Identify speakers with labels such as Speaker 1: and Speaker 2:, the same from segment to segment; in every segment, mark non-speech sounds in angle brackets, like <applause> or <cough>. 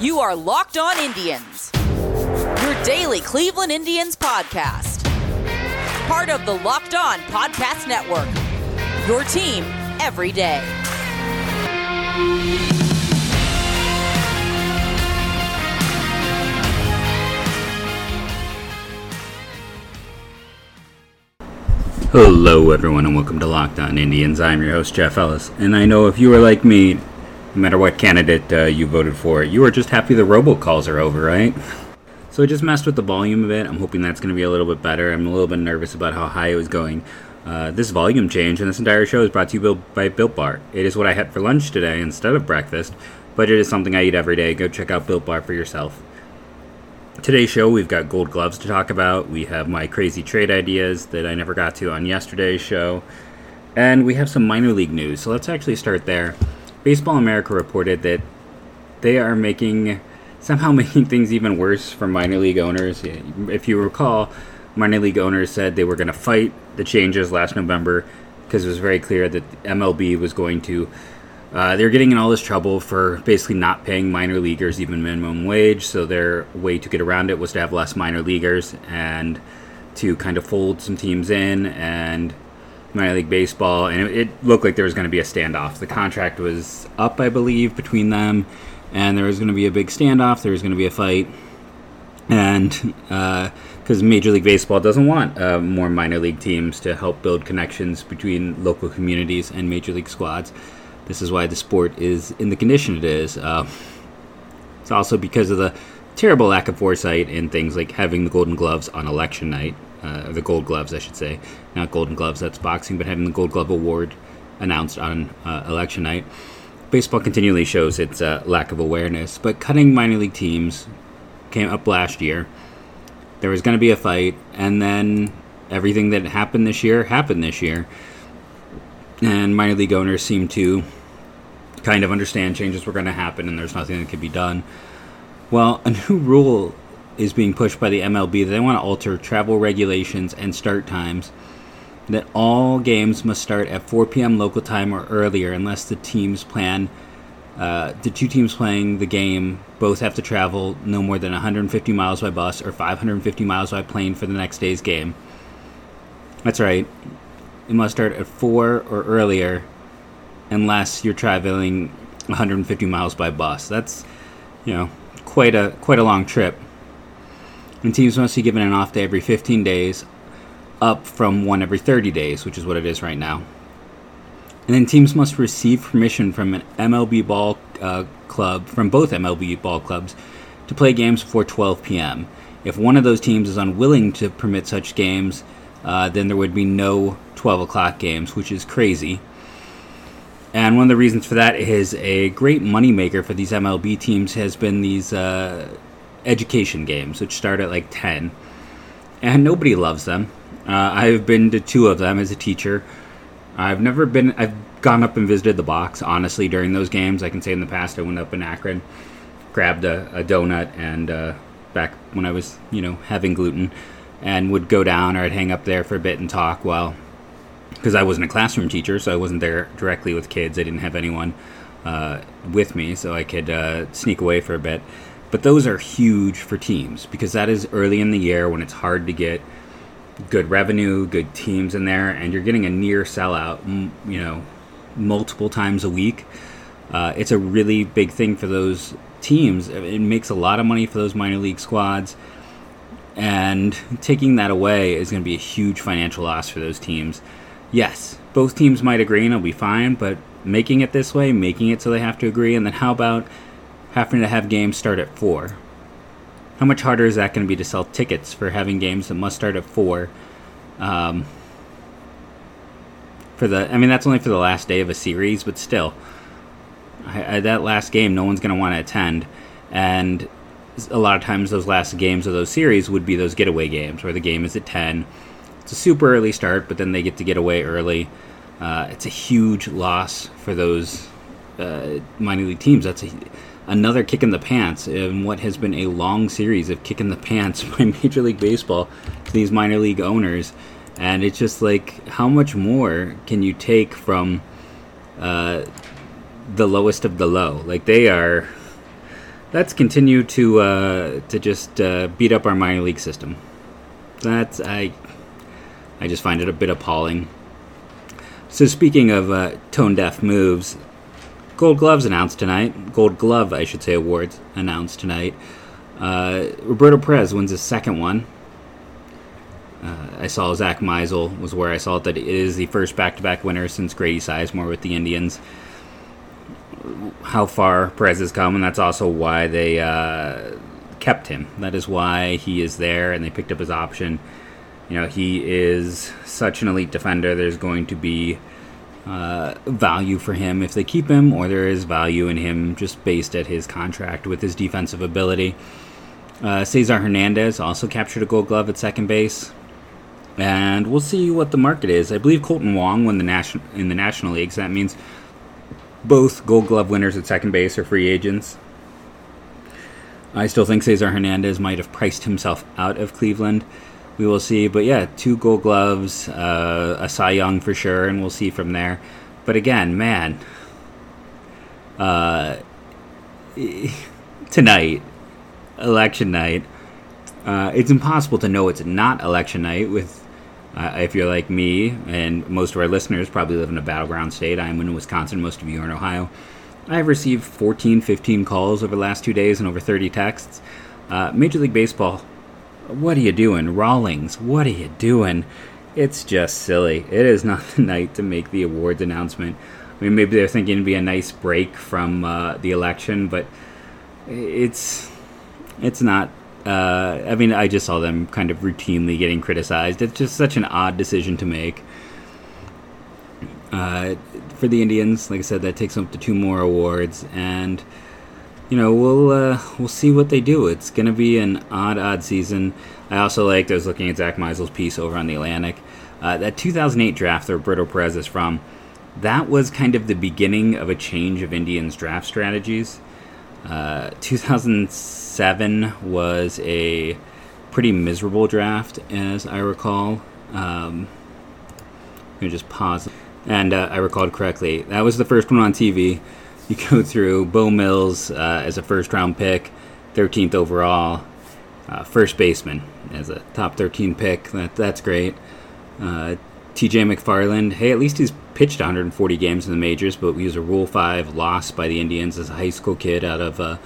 Speaker 1: You are Locked On Indians, your daily Cleveland Indians podcast. Part of the Locked On Podcast Network, your team every day.
Speaker 2: Hello, everyone, and welcome to Locked On Indians. I'm your host, Jeff Ellis, and I know if you are like me, no matter what candidate uh, you voted for, you are just happy the robocalls are over, right? So I just messed with the volume a bit. I'm hoping that's going to be a little bit better. I'm a little bit nervous about how high it was going. Uh, this volume change and this entire show is brought to you by Built Bar. It is what I had for lunch today instead of breakfast, but it is something I eat every day. Go check out Built Bar for yourself. Today's show, we've got gold gloves to talk about. We have my crazy trade ideas that I never got to on yesterday's show. And we have some minor league news. So let's actually start there. Baseball America reported that they are making, somehow <laughs> making things even worse for minor league owners. If you recall, minor league owners said they were going to fight the changes last November because it was very clear that MLB was going to uh, they're getting in all this trouble for basically not paying minor leaguers even minimum wage. So their way to get around it was to have less minor leaguers and to kind of fold some teams in and minor league baseball. And it, it looked like there was going to be a standoff. The contract was up, I believe, between them, and there was going to be a big standoff. There was going to be a fight, and because uh, Major League Baseball doesn't want uh, more minor league teams to help build connections between local communities and major league squads. This is why the sport is in the condition it is. Uh, it's also because of the terrible lack of foresight in things like having the Golden Gloves on election night, uh, the Gold Gloves, I should say, not Golden Gloves, that's boxing, but having the Gold Glove Award announced on uh, election night. Baseball continually shows its uh, lack of awareness, but cutting minor league teams came up last year. There was going to be a fight, and then everything that happened this year happened this year and minor league owners seem to kind of understand changes were going to happen and there's nothing that could be done. Well, a <laughs> new rule is being pushed by the MLB that they want to alter travel regulations and start times. That all games must start at 4 p.m. local time or earlier, unless the teams plan. Uh, the two teams playing the game both have to travel no more than 150 miles by bus or 550 miles by plane for the next day's game. That's right it must start at 4 or earlier unless you're traveling 150 miles by bus. That's, you know, quite a quite a long trip. And teams must be given an off day every 15 days, up from one every 30 days, which is what it is right now. And then teams must receive permission from an MLB ball uh, club, from both MLB ball clubs, to play games before 12 p.m. If one of those teams is unwilling to permit such games, uh, then there would be no 12 o'clock games, which is crazy. And one of the reasons for that is a great moneymaker for these MLB teams has been these uh, education games, which start at like 10. And nobody loves them. Uh, I've been to two of them as a teacher. I've never been, I've gone up and visited the box, honestly, during those games. I can say in the past I went up in Akron, grabbed a, a donut, and uh, back when I was, you know, having gluten and would go down or I'd hang up there for a bit and talk while because I wasn't a classroom teacher, so I wasn't there directly with kids. I didn't have anyone uh, with me, so I could uh, sneak away for a bit. But those are huge for teams because that is early in the year when it's hard to get good revenue, good teams in there, and you're getting a near sellout, you know, multiple times a week. Uh, it's a really big thing for those teams. It makes a lot of money for those minor league squads and taking that away is going to be a huge financial loss for those teams. Yes, both teams might agree and it'll be fine, but making it this way, making it so they have to agree, and then how about having to have games start at 4? How much harder is that going to be to sell tickets for having games that must start at 4? Um, for the, I mean, that's only for the last day of a series, but still, I, I, that last game, no one's going to want to attend. And a lot of times those last games of those series would be those getaway games where the game is at 10 it's a super early start but then they get to get away early uh, it's a huge loss for those uh, minor league teams that's a, another kick in the pants in what has been a long series of kick in the pants <laughs> by major league baseball to these minor league owners and it's just like how much more can you take from uh, the lowest of the low like they are let's continue to uh, to just uh, beat up our minor league system. That's I I just find it a bit appalling. So speaking of uh, tone deaf moves, Gold Gloves announced tonight. Gold Glove, I should say, awards announced tonight. Uh, Roberto Perez wins his second one. Uh, I saw Zack Meisel was where I saw it that it is the first back-to-back winner since Grady Sizemore with the Indians. How far Perez has come, and that's also why they uh, kept him. That is why he is there, and they picked up his option you know, he is such an elite defender. There's going to be uh, value for him if they keep him, or there is value in him just based at his contract with his defensive ability. Uh, Cesar Hernandez also captured a gold glove at second base. And we'll see what the market is. I believe Kolten Wong won the national in the National Leagues. That means both Gold Glove winners at second base are free agents. I still think Cesar Hernandez might have priced himself out of Cleveland we will see. But yeah, two Gold Gloves, uh, a Cy Young for sure, and we'll see from there. But again, man, uh, <laughs> tonight, election night, uh, it's impossible to know it's not election night with. Uh, if you're like me, and most of our listeners probably live in a battleground state, I'm in Wisconsin, most of you are in Ohio. I've received 14, 15 calls over the last two days and over 30 texts. Uh, Major League Baseball what are you doing? Rawlings, what are you doing? It's just silly. It is <laughs> not the night to make the awards announcement. I mean, maybe they're thinking it'd be a nice break from uh, the election, but it's it's not. Uh, I mean, I just saw them kind of routinely getting criticized. It's just such an odd decision to make. Uh, for the Indians, like I said, that takes them up to two more awards, and you know, we'll uh, we'll see what they do. It's going to be an odd, odd season. I also liked. I was looking at Zack Meisel's piece over on the Athletic. Uh, that 2008 draft that Roberto Perez is from, that was kind of the beginning of a change of Indians draft strategies. Uh, 2007 was a pretty miserable draft, as I recall. Um, let me just pause. And uh, I recalled correctly. That was the first one on TV you go through Beau Mills uh, as a first round pick, 13th overall, uh, first baseman as a top 13 pick. That that's great. Uh, T.J. McFarland, hey, at least he's pitched 140 games in the majors, but he was a Rule Five loss by the Indians as a high school kid out of uh,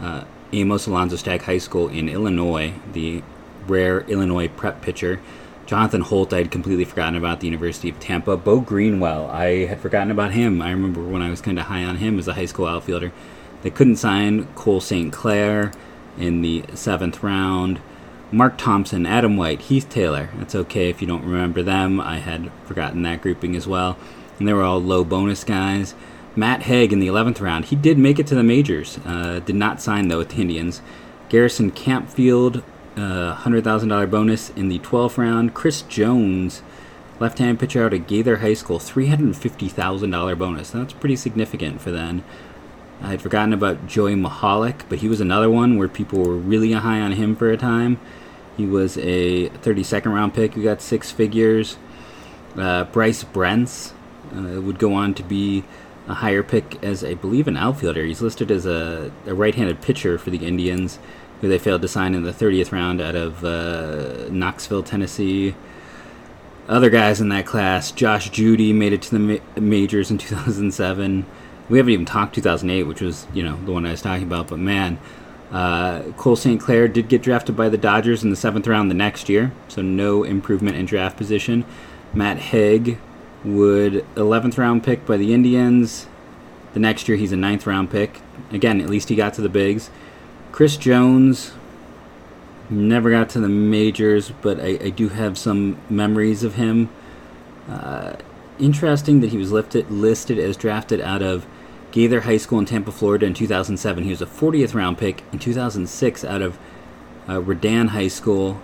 Speaker 2: uh, Amos Alonzo Stagg High School in Illinois, the rare Illinois prep pitcher. Jonathan Holt, I had completely forgotten about the University of Tampa. Beau Greenwell, I had forgotten about him. I remember when I was kind of high on him as a high school outfielder. They couldn't sign Cole St. Clair in the seventh round. Mark Thompson, Adam White, Heath Taylor. That's okay if you don't remember them. I had forgotten that grouping as well. And they were all low bonus guys. Matt Hague in the 11th round. He did make it to the majors. Uh, did not sign, though, with the Indians. Garrison Campfield, uh, $100,000 bonus in the 12th round. Chris Jones, left hand pitcher out of Gaither High School, $350,000 bonus. That's pretty significant for then. I had forgotten about Joey Mahalik, but he was another one where people were really high on him for a time. He was a 32nd round pick who got six figures. Uh, Bryce Brentz uh, would go on to be a higher pick as, I believe, an outfielder. He's listed as a, a right handed pitcher for the Indians who they failed to sign in the 30th round out of uh, Knoxville, Tennessee. Other guys in that class, Josh Judy made it to the ma- majors in <laughs> 2007. We haven't even talked 2008, which was you know the one I was talking about. But man, uh, Cole St. Clair did get drafted by the Dodgers in the seventh round the next year, so no improvement in draft position. Matt Hague would 11th round pick by the Indians. The next year he's a ninth round pick. Again, at least he got to the bigs. Chris Jones never got to the majors, but I, I do have some memories of him. Uh, interesting that he was lifted, listed as drafted out of Gaither High School in Tampa, Florida in 2007. He was a 40th round pick in 2006 out of uh, Redan High School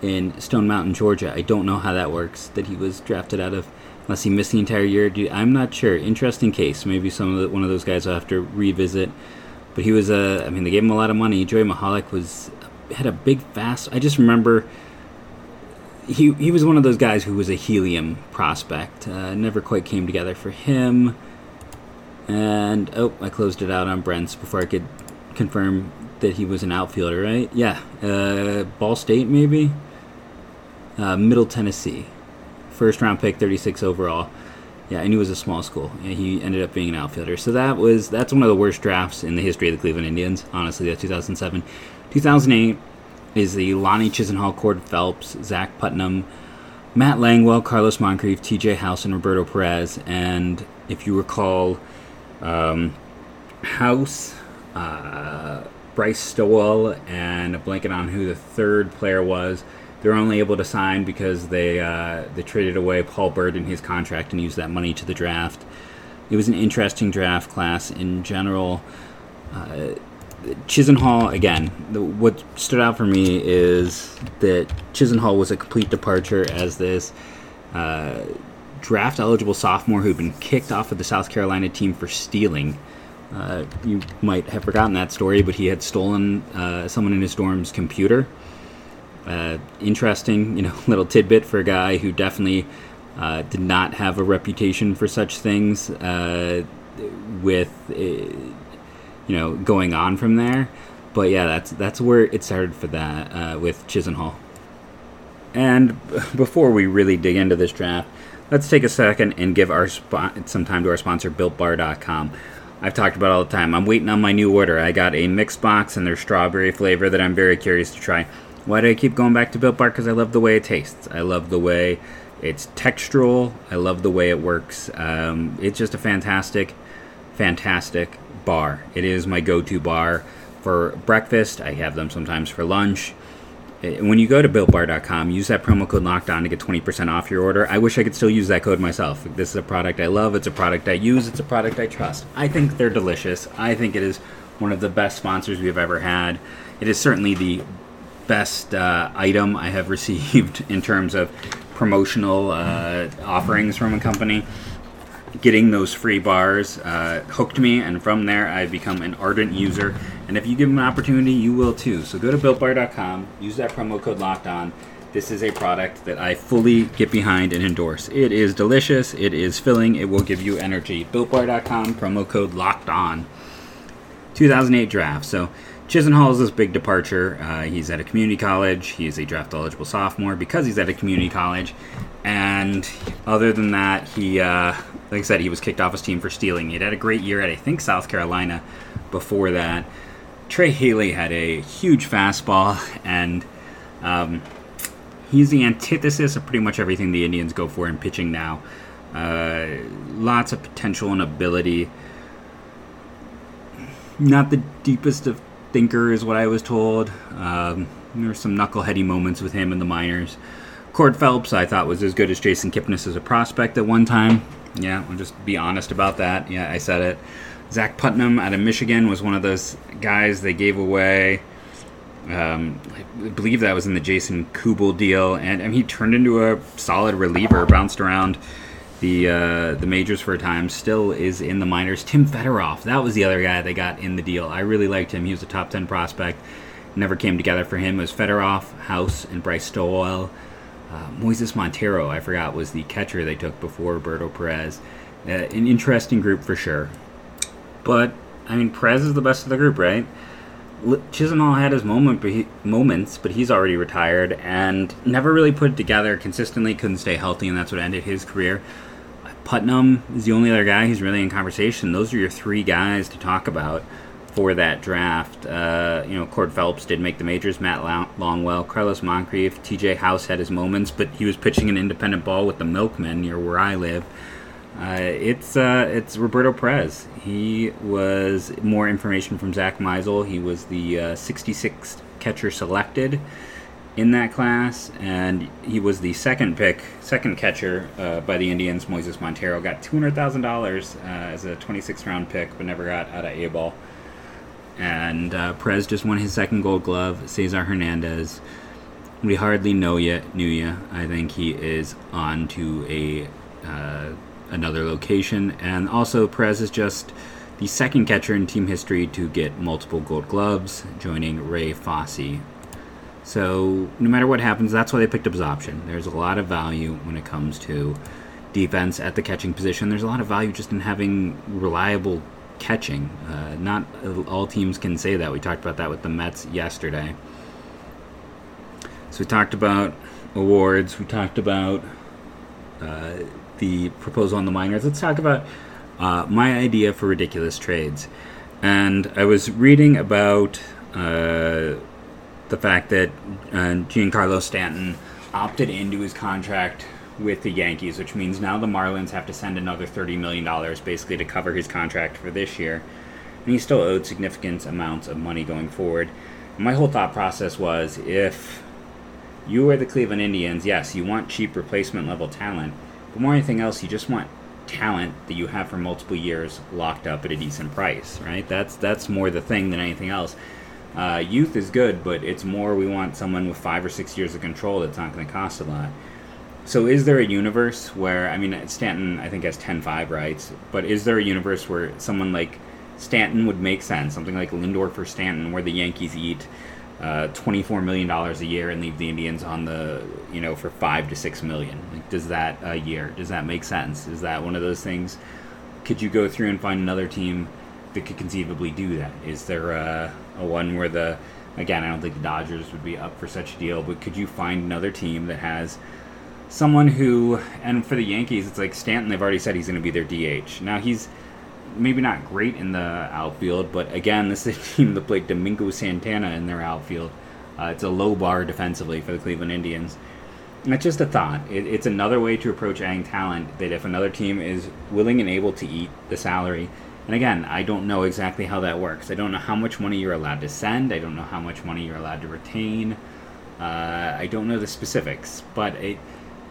Speaker 2: in Stone Mountain, Georgia. I don't know how that works, that he was drafted out of, unless he missed the entire year. I'm not sure. Interesting case. Maybe some of the, one of those guys will have to revisit. But he was a. I mean, they gave him a lot of money. Joey Mahalik was had a big fast. I just remember. He he was one of those guys who was a helium prospect. Uh, never quite came together for him. And oh, I closed it out on Brentz before I could confirm that he was an outfielder, right? Yeah, uh, Ball State maybe, uh, Middle Tennessee, first round pick, 36 overall. Yeah, and he was a small school. And he ended up being an outfielder. So that was that's one of the worst drafts in the history of the Cleveland Indians. Honestly, that 2007, 2008 is the Lonnie Chisenhall, Cord Phelps, Zach Putnam, Matt Langwell, Carlos Moncrief, T.J. House, and Roberto Perez. And if you recall, um, House, uh, Bryce Stowell, and a blanket on who the third player was. They're only able to sign because they uh, they traded away Paul Byrd in his contract and used that money to the draft. It was an interesting draft class in general. Uh, Chisenhall again. The, what stood out for me is that Chisenhall was a complete departure as this uh, draft eligible sophomore who'd been kicked off of the South Carolina team for stealing. Uh, you might have forgotten that story, but he had stolen uh, someone in his dorm's computer. Uh, interesting, you know, <laughs> little tidbit for a guy who definitely uh, did not have a reputation for such things. Uh, with you know, going on from there. But yeah, that's that's where it started for that uh, with Chisenhall. And before we really dig into this draft, let's take a second and give our some time to our sponsor, BuiltBar.com. I've talked about all the time. I'm waiting on my new order. I got a mixed box and their strawberry flavor that I'm very curious to try. Why do I keep going back to Built Bar? Because I love the way it tastes. I love the way it's textural. I love the way it works. Um, it's just a fantastic, fantastic bar. It is my go to bar for breakfast. I have them sometimes for lunch. Eh, when you go to builtbar.com, use that promo code lockdown to get 20% off your order. I wish I could still use that code myself. This is a product I love, it's a product I use, it's a product I trust. I think they're delicious. I think it is one of the best sponsors we've ever had. It is certainly the best uh, item I have <laughs> received in terms of promotional uh, offerings from a company getting those free bars uh, hooked me, and from there I've become an ardent user. And if you give them an opportunity, you will too. So go to builtbar.com, use that promo code locked on. This is a product that I fully get behind and endorse. It is delicious, it is filling, it will give you energy. Builtbar.com, promo code locked on. 2008 draft. So Chisenhall is this big departure. Uh, he's at a community college. He is a draft eligible sophomore because he's at a community college. And other than that, he, uh, like I said, he was kicked off his team for stealing. He had a great year at, I think, South Carolina before that. Trey Haley had a huge fastball, and um, he's the antithesis of pretty much everything the Indians go for in pitching now. Uh, lots of potential and ability. Not the deepest of thinker, is what I was told. Um, there were some knuckleheady moments with him in the minors. Cord Phelps, I thought was as good as Jason Kipnis as a prospect at one time. Yeah, I'll just be honest about that. Yeah, I said it. Zach Putnam out of Michigan was one of those guys they gave away. Um, I believe that was in the Jason Kubel deal, and, and he turned into a solid reliever. Bounced around the uh, the majors for a time. Still is in the minors. Tim Fedroff, that was the other guy they got in the deal. I really liked him. He was a top ten prospect. Never came together for him. It was Fedroff, House, and Bryce Stowell. Uh, Moises Montero, I forgot, was the catcher they took before Roberto Perez. Uh, an interesting group for sure. But, I mean, Perez is the best of the group, right? Chisenhall had his moment, but he, moments, but he's already retired and never really put it together consistently. Couldn't stay healthy, and that's what ended his career. Putnam is the only other guy who's really in conversation. Those are your three guys to talk about for that draft. Uh, you know, Cord Phelps did make the majors. Matt Langwell, Carlos Moncrief, T.J. House had his moments, but he was pitching an independent ball with the Milkmen near where I live. Uh, it's uh, it's Roberto Perez. He was more information from Zack Meisel. He was the 66th uh, catcher selected in that class, and he was the second pick, second catcher uh, by the Indians. Moises Montero got two hundred thousand uh, dollars as a 26th round pick, but never got out of A ball. And uh, Perez just won his second Gold Glove. Cesar Hernandez, we hardly know yet. Knew ya. I think he is on to a uh, another location, and also Perez is just the second catcher in team history to get multiple Gold Gloves, joining Ray Fosse so no matter what happens, that's why they picked up his option. There's a lot of value when it comes to defense at the catching position. There's a lot of value just in having reliable catching. Uh, not all teams can say that. We talked about that with the Mets yesterday. So we talked about awards. We talked about uh, the proposal on the minors. Let's talk about uh, my idea for ridiculous trades. And I was reading about uh, the fact that uh, Giancarlo Stanton opted into his contract with the Yankees, which means now the Marlins have to send another $30 million basically to cover his contract for this year. And he still owed significant amounts of money going forward. My whole thought process was if you are the Cleveland Indians, yes, you want cheap replacement level talent, but more than anything else, you just want talent that you have for multiple years locked up at a decent price, right? That's that's more the thing than anything else. Uh, youth is good, but it's more we want someone with five or six years of control that's not going to cost a lot. So, is there a universe where I mean Stanton I think has 10-5 rights, but is there a universe where someone like Stanton would make sense, something like Lindor for Stanton, where the Yankees eat uh, $24 million a year and leave the Indians on the, you know, for 5 to 6 million. Like, does that a year, does that make sense? Is that one of those things? Could you go through and find another team that could conceivably do that? Is there a, a one where the, again, I don't think the Dodgers would be up for such a deal, but could you find another team that has someone who, and for the Yankees, it's like Stanton, they've already said he's going to be their DH. Now he's, maybe not great in the outfield, but again, this is a <laughs> team that played Domingo Santana in their outfield. Uh, it's a low bar defensively for the Cleveland Indians. And it's just a thought. It, it's another way to approach adding talent that if another team is willing and able to eat the salary, and again, I don't know exactly how that works. I don't know how much money you're allowed to send. I don't know how much money you're allowed to retain. Uh, I don't know the specifics, but it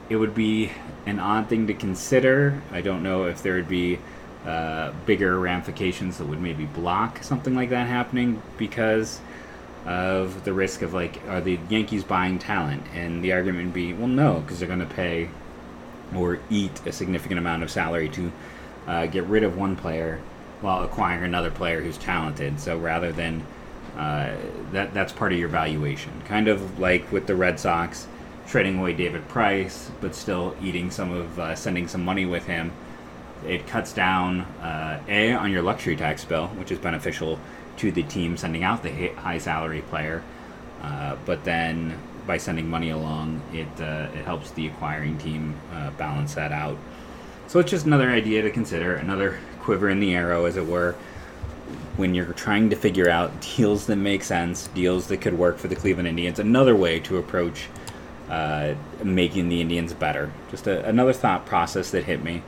Speaker 2: it would be an odd thing to consider. I don't know if there would be uh, bigger ramifications that would maybe block something like that happening because of the risk of like are the Yankees buying talent and the argument would be well no because they're going to pay or eat a significant amount of salary to uh, get rid of one player while acquiring another player who's talented so rather than uh, that that's part of your valuation kind of like with the Red Sox trading away David Price but still eating some of uh, sending some money with him it cuts down uh, a on your luxury tax bill, which is beneficial to the team sending out the high salary player. Uh, but then by sending money along, it uh, it helps the acquiring team uh, balance that out. So it's just another idea to consider, another quiver in the arrow, as it were, when you're trying to figure out deals that make sense, deals that could work for the Cleveland Indians. Another way to approach uh, making the Indians better. Just a, another thought process that hit me.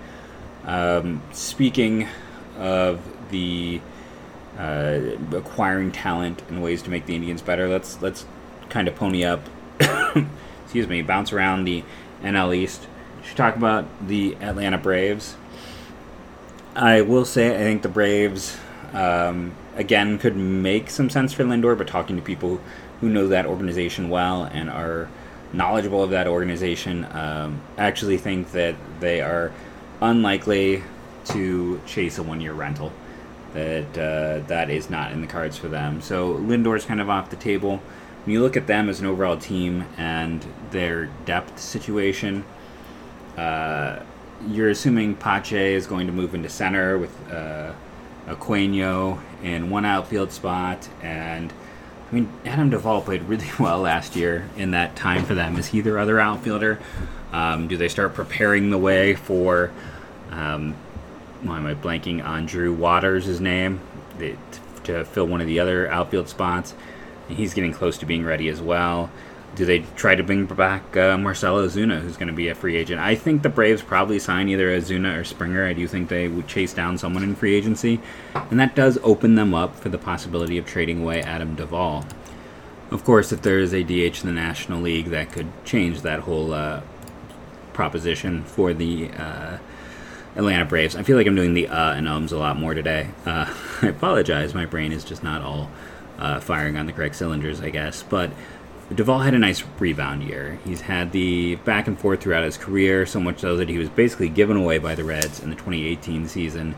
Speaker 2: Um, speaking of the uh, acquiring talent and ways to make the Indians better, let's let's kind of pony up. <coughs> excuse me, bounce around the NL East. Should talk about the Atlanta Braves. I will say I think the Braves um, again could make some sense for Lindor, but talking to people who know that organization well and are knowledgeable of that organization, um, actually think that they are unlikely to chase a one year rental. That uh, that is not in the cards for them. So Lindor's kind of off the table. When you look at them as an overall team and their depth situation, uh, you're assuming Pache is going to move into center with uh, Acuña in one outfield spot. And I mean, Adam Duvall played really <laughs> well last year in that time for them. Is he their other outfielder? Um, do they start preparing the way for um, why am I blanking on Drew Waters' name it, to fill one of the other outfield spots? He's getting close to being ready as well. Do they try to bring back uh, Marcell Ozuna, who's going to be a free agent? I think the Braves probably sign either Ozuna or Springer. I do think they would chase down someone in free agency, and that does open them up for the possibility of trading away Adam Duvall. Of course, if there is a DH in the National League, that could change that whole uh, proposition for the uh, Atlanta Braves. I feel like I'm doing the uh and ums a lot more today. Uh, <laughs> I apologize. My brain is just not all uh, firing on the correct cylinders, I guess. But Duvall had a nice rebound year. He's had the back and forth throughout his career, so much so that he was basically given away by the Reds in the 2018 season.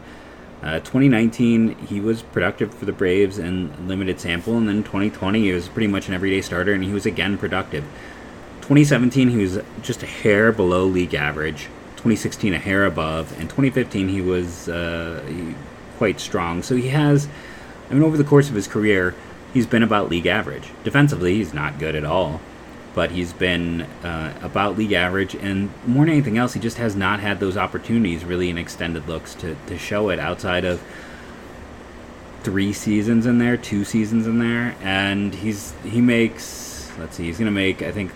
Speaker 2: Uh, 2019, he was productive for the Braves in limited sample, and then 2020, he was pretty much an everyday starter, and he was again productive. 2017, he was just a hair below league average. 2016 a hair above, and 2015 he was uh, quite strong. So he has, I mean, over the course of his career, he's been about league average. Defensively, he's not good at all, but he's been uh, about league average. And more than anything else, he just has not had those opportunities really in extended looks to, to show it outside of three seasons in there, two seasons in there, and he's he makes let's see, he's gonna make I think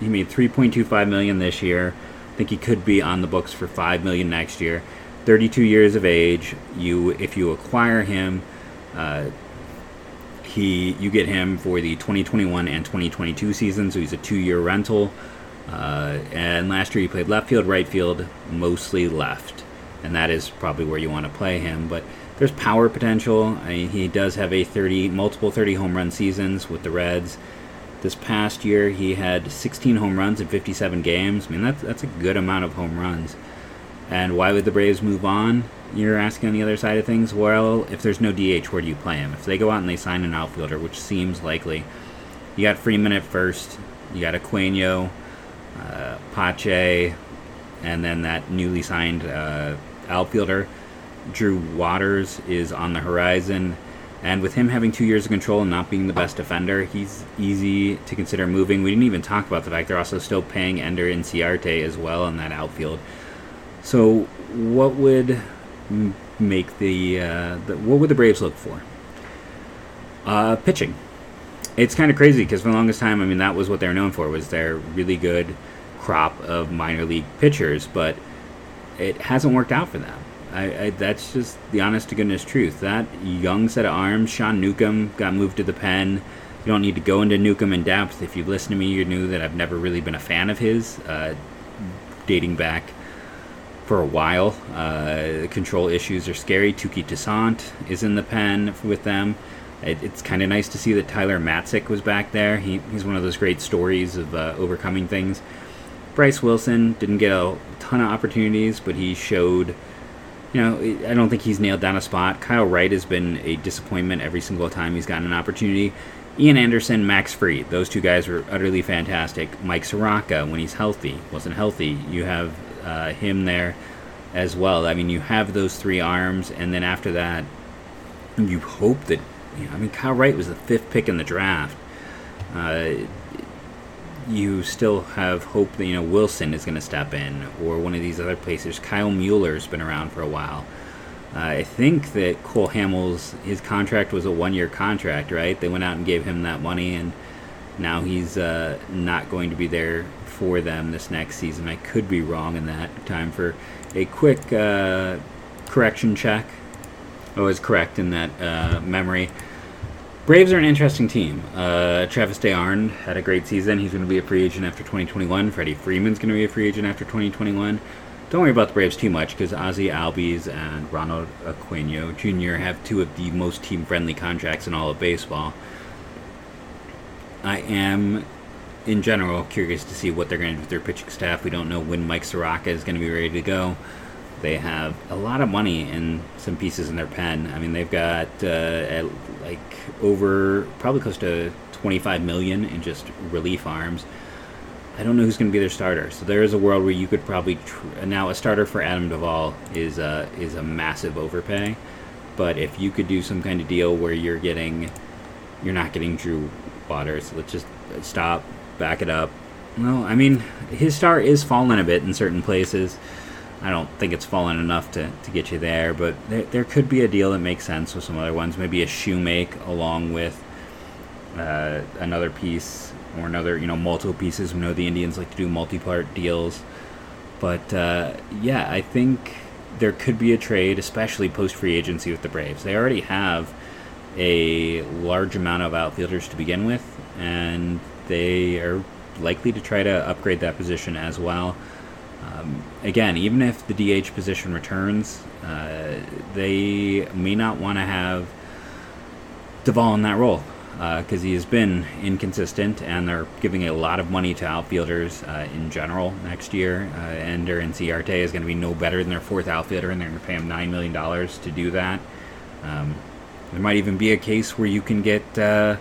Speaker 2: he made 3.25 million this year. I think he could be on the books for 5 million next year. 32 years of age. You if you acquire him, uh, he you get him for the 2021 and 2022 season, so he's a two-year rental. Uh, and last year he played left field, right field, mostly left, and that is probably where you want to play him. But there's power potential. I mean, he does have a 30, multiple 30 home run seasons with the Reds. This past year, he had 16 home runs in 57 games. I mean, that's that's a good amount of home runs. And why would the Braves move on? You're asking on the other side of things. Well, if there's no DH, where do you play him? If they go out and they sign an outfielder, which seems likely, you got Freeman at first, you got Acuña, uh, Pache, and then that newly signed uh, outfielder. Drew Waters is on the horizon. And with him having two years of control and not being the best defender, he's easy to consider moving. We didn't even talk about the fact they're also still paying Ender Inciarte as well in that outfield. So, what would make the, uh, the what would the Braves look for? Uh, pitching. It's kind of crazy because for the longest time, I mean, that was what they were known for was their really good crop of minor league pitchers, but it hasn't worked out for them. I, I, that's just the honest to goodness truth. That young set of arms, Sean Newcomb got moved to the pen. You don't need to go into Newcomb in depth. If you listen to me, you knew that I've never really been a fan of his, uh, dating back for a while. Uh, control issues are scary. Touki Toussaint is in the pen with them. It, it's kind of nice to see that Tyler Matzek was back there. He, he's one of those great stories of uh, overcoming things. Bryce Wilson didn't get a ton of opportunities, but he showed you know, I don't think he's nailed down a spot. Kyle Wright has been a disappointment every single time he's gotten an opportunity. Ian Anderson, Max Fried, those two guys were utterly fantastic. Mike Soroka, when he's healthy, wasn't healthy. You have uh, him there as well. I mean, you have those three arms, and then after that, you hope that. You know, I mean, Kyle Wright was the fifth pick in the draft. Uh, you still have hope that you know Wilson is going to step in, or one of these other places. Kyle Muller's been around for a while. Uh, I think that Cole Hamels, his contract was a one-year contract, right? They went out and gave him that money, and now he's uh, not going to be there for them this next season. I could be wrong in that. Time for a quick uh, correction check. I was correct in that uh, memory. Braves are an interesting team. Uh, Travis d'Arnaud had a great season. He's going to be a free agent after 2021. Freddie Freeman's going to be a free agent after 2021. Don't worry about the Braves too much because Ozzie Albies and Ronald Acuña Jr. have two of the most team friendly contracts in all of baseball. I am, in general, curious to see what they're going to do with their pitching staff. We don't know when Mike Soroka is going to be ready to go. They have a lot of money and some pieces in their pen. I mean, they've got uh, like over probably close to 25 million in just relief arms. I don't know who's going to be their starter. So there is a world where you could probably tr- now a starter for Adam Duvall is a is a massive overpay. But if you could do some kind of deal where you're getting, you're not getting Drew Waters. Let's just stop, back it up. Well, I mean, his star is falling a bit in certain places. I don't think it's fallen enough to, to get you there, but there, there could be a deal that makes sense with some other ones. Maybe a Shewmake along with uh, another piece or another, you know, multiple pieces. We know the Indians like to do multi part deals. But uh, yeah, I think there could be a trade, especially post free agency with the Braves. They already have a large amount of outfielders to begin with, and they are likely to try to upgrade that position as well. Um, again, even if the DH position returns, uh, they may not want to have Duvall in that role because uh, he has been inconsistent, and they're giving a lot of money to outfielders uh, in general next year. Uh, Ender Inciarte is going to be no better than their fourth outfielder, and they're going to pay him nine million dollars to do that. Um, there might even be a case where you can get uh,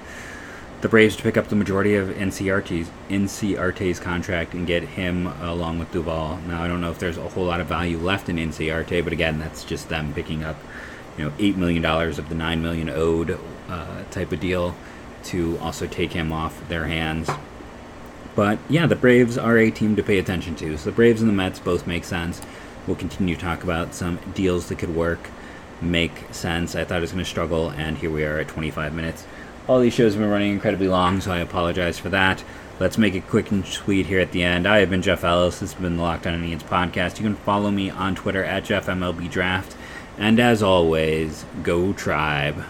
Speaker 2: the Braves to pick up the majority of Inciarte's NCRT's contract and get him along with Duvall. Now I don't know if there's a whole lot of value left in Inciarte, but again, that's just them picking up you know, eight million dollars of the nine million owed uh, type of deal to also take him off their hands. But yeah, the Braves are a team to pay attention to. So the Braves and the Mets both make sense. We'll continue to talk about some deals that could work, make sense. I thought it was going to struggle, and here we are at 25 minutes. All these shows have been running incredibly long, so I apologize for that. Let's make it quick and sweet here at the end. I have been Jeff Ellis. This has been the Locked On Indians podcast. You can follow me on Twitter at JeffMLBDraft. And as always, go Tribe.